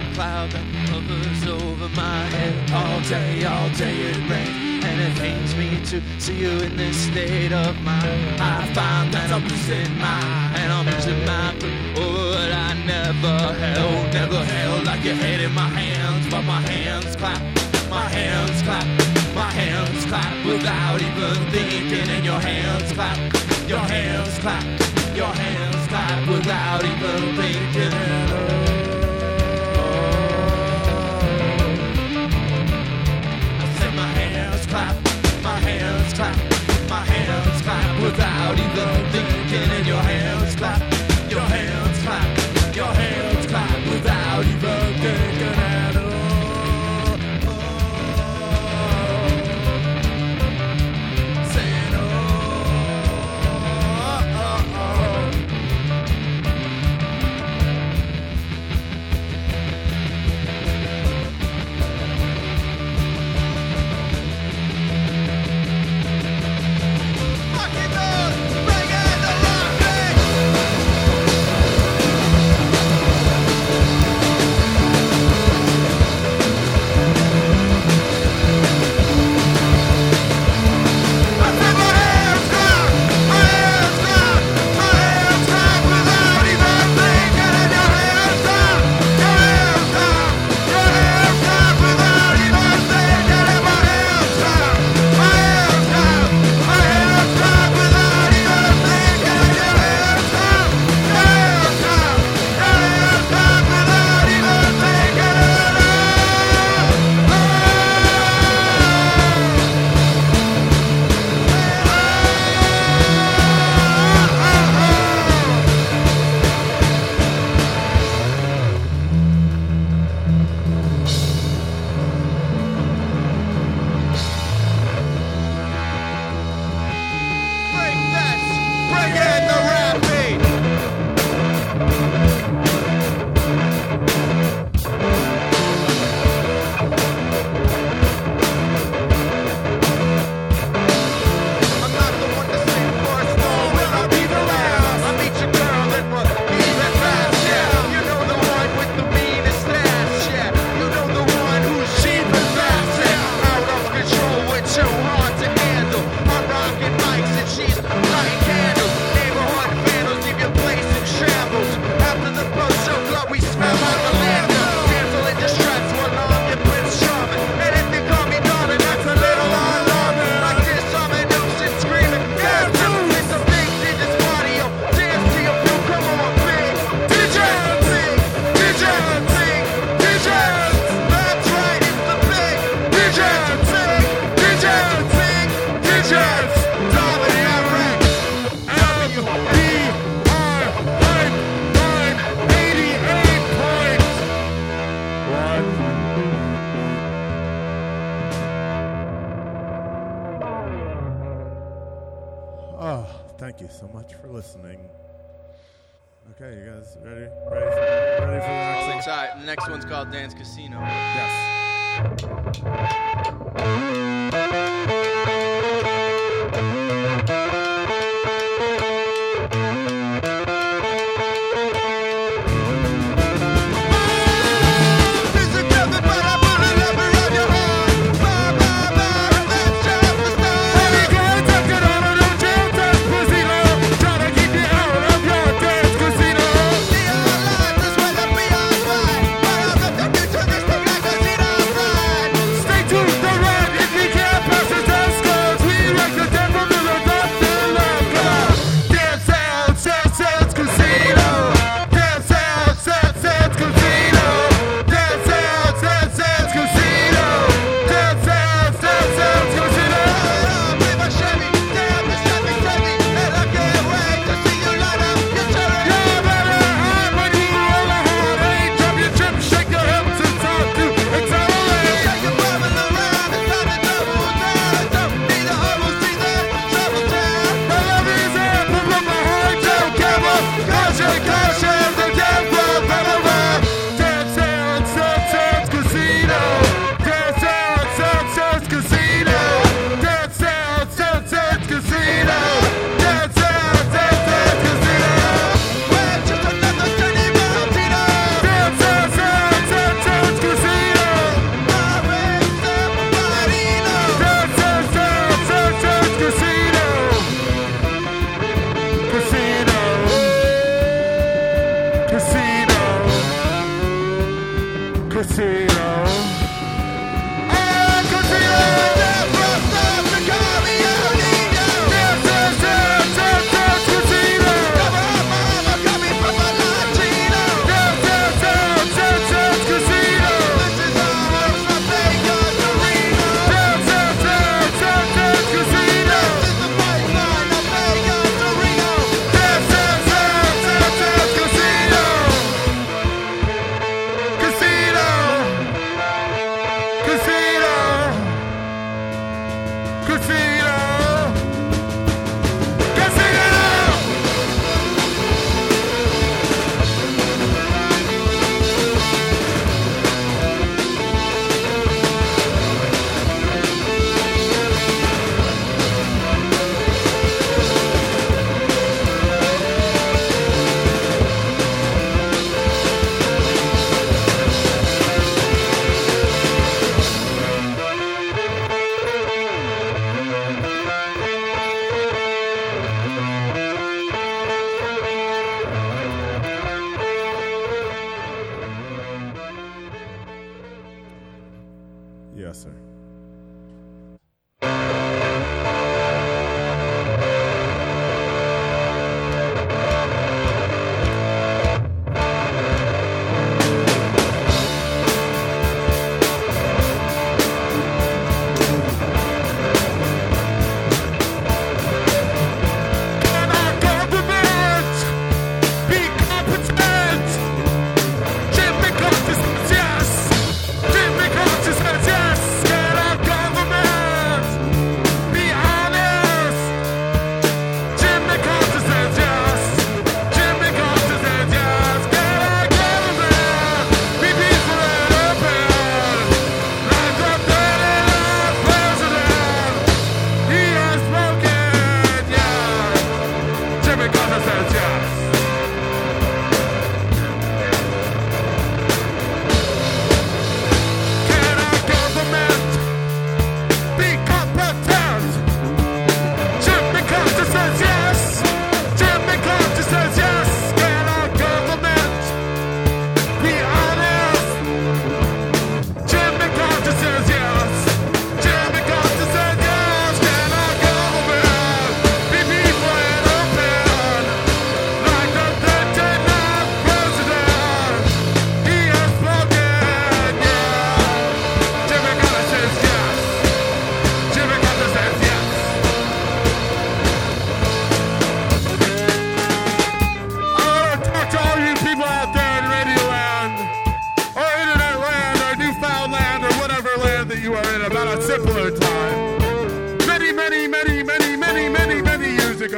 black cloud that hovers over my head all day, all day it rains, and it pains me to see you in this state of mind. I find that I'm losing my, and I'm losing my oh, what I never held, never held like your head in my hands, but my hands clap, my hands clap, my hands clap without even thinking, and your hands clap, your hands clap, your hands clap without even thinking. Much for listening. Okay, you guys ready? Ready for, ready for the next All one? excited. The next one's called Dance Casino. Yes.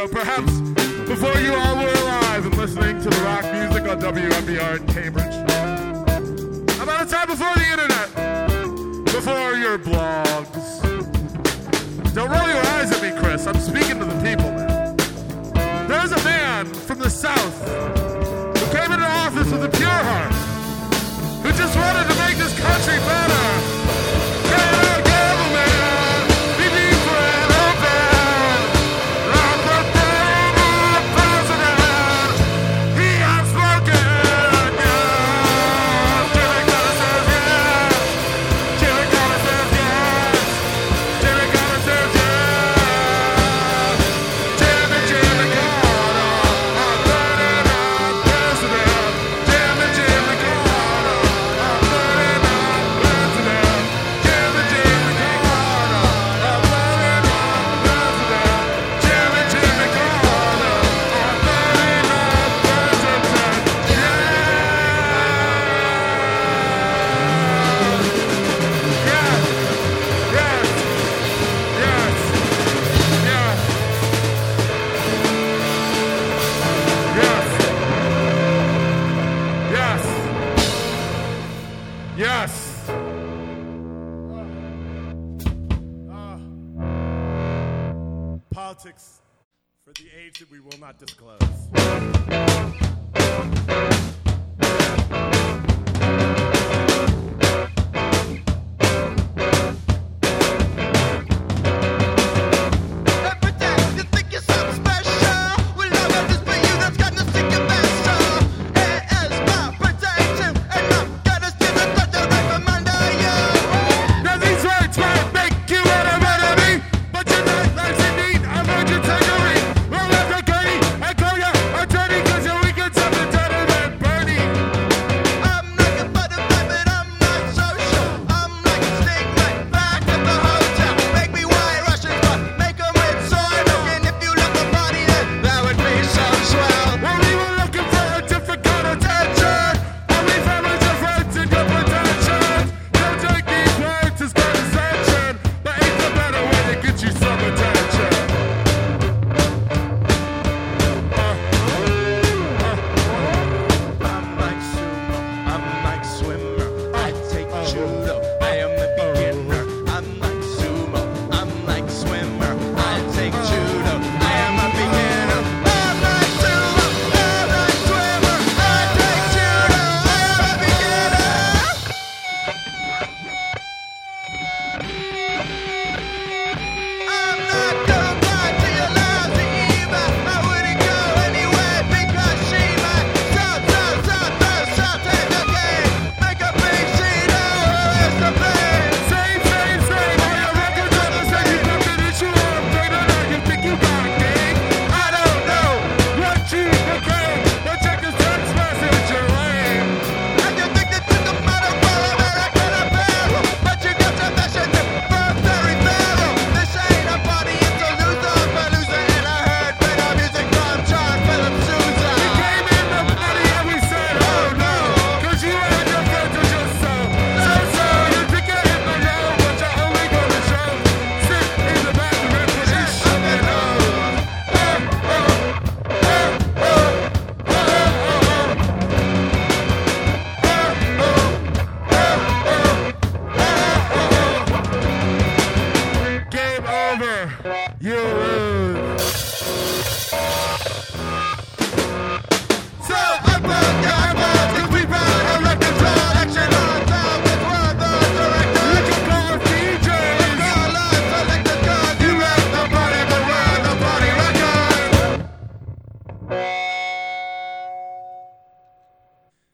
radio, perhaps before you all were alive and listening to the rock music on WMBR in Cambridge. About a time before the internet, before your blogs. Don't roll your eyes at me, Chris. I'm speaking to the people now. There's a man from the South who came into office with a pure heart, who just wanted to make this country better.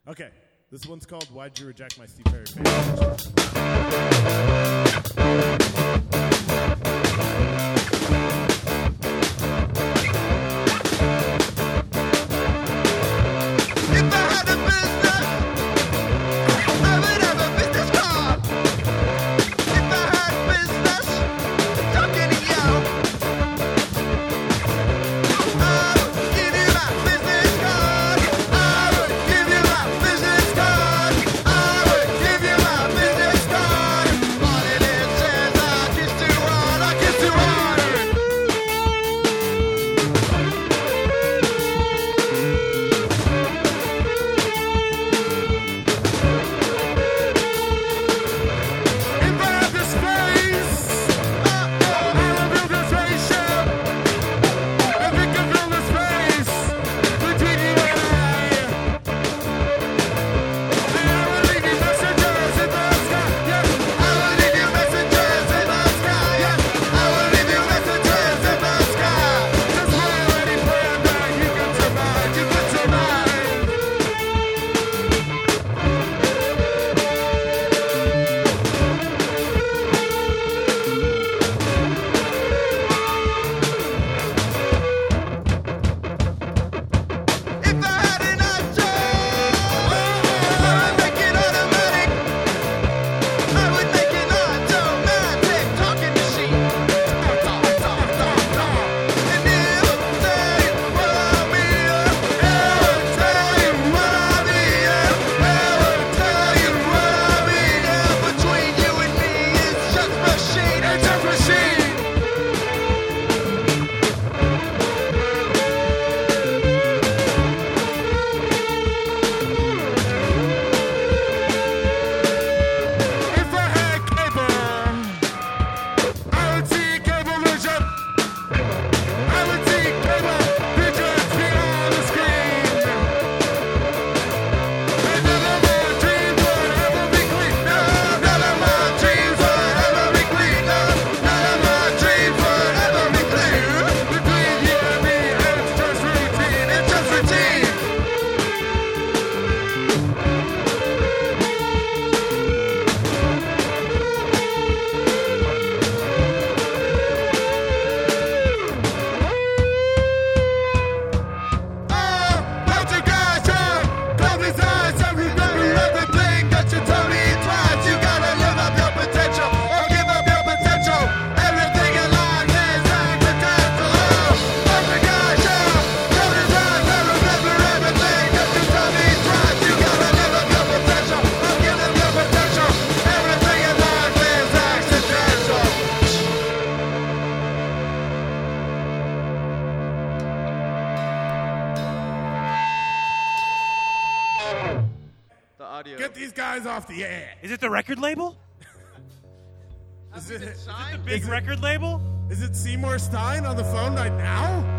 Okay, this one's called Why'd You Reject My Steve Perry Fan? audio. Get these guys off the air. Is it the record label? is, it, is, it the big record label? Is it Seymour Stein on the phone right now?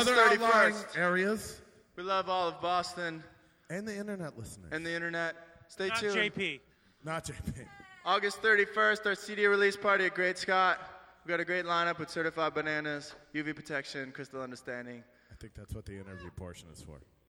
Other outlying 31st. areas, We love all of Boston and the internet listeners. and the internet. Stay Not tuned. JP. Not JP. August 31st, our CD release party at Great Scott. We've got a great lineup with certified bananas, UV protection, crystal understanding. I think that's what the interview portion is for.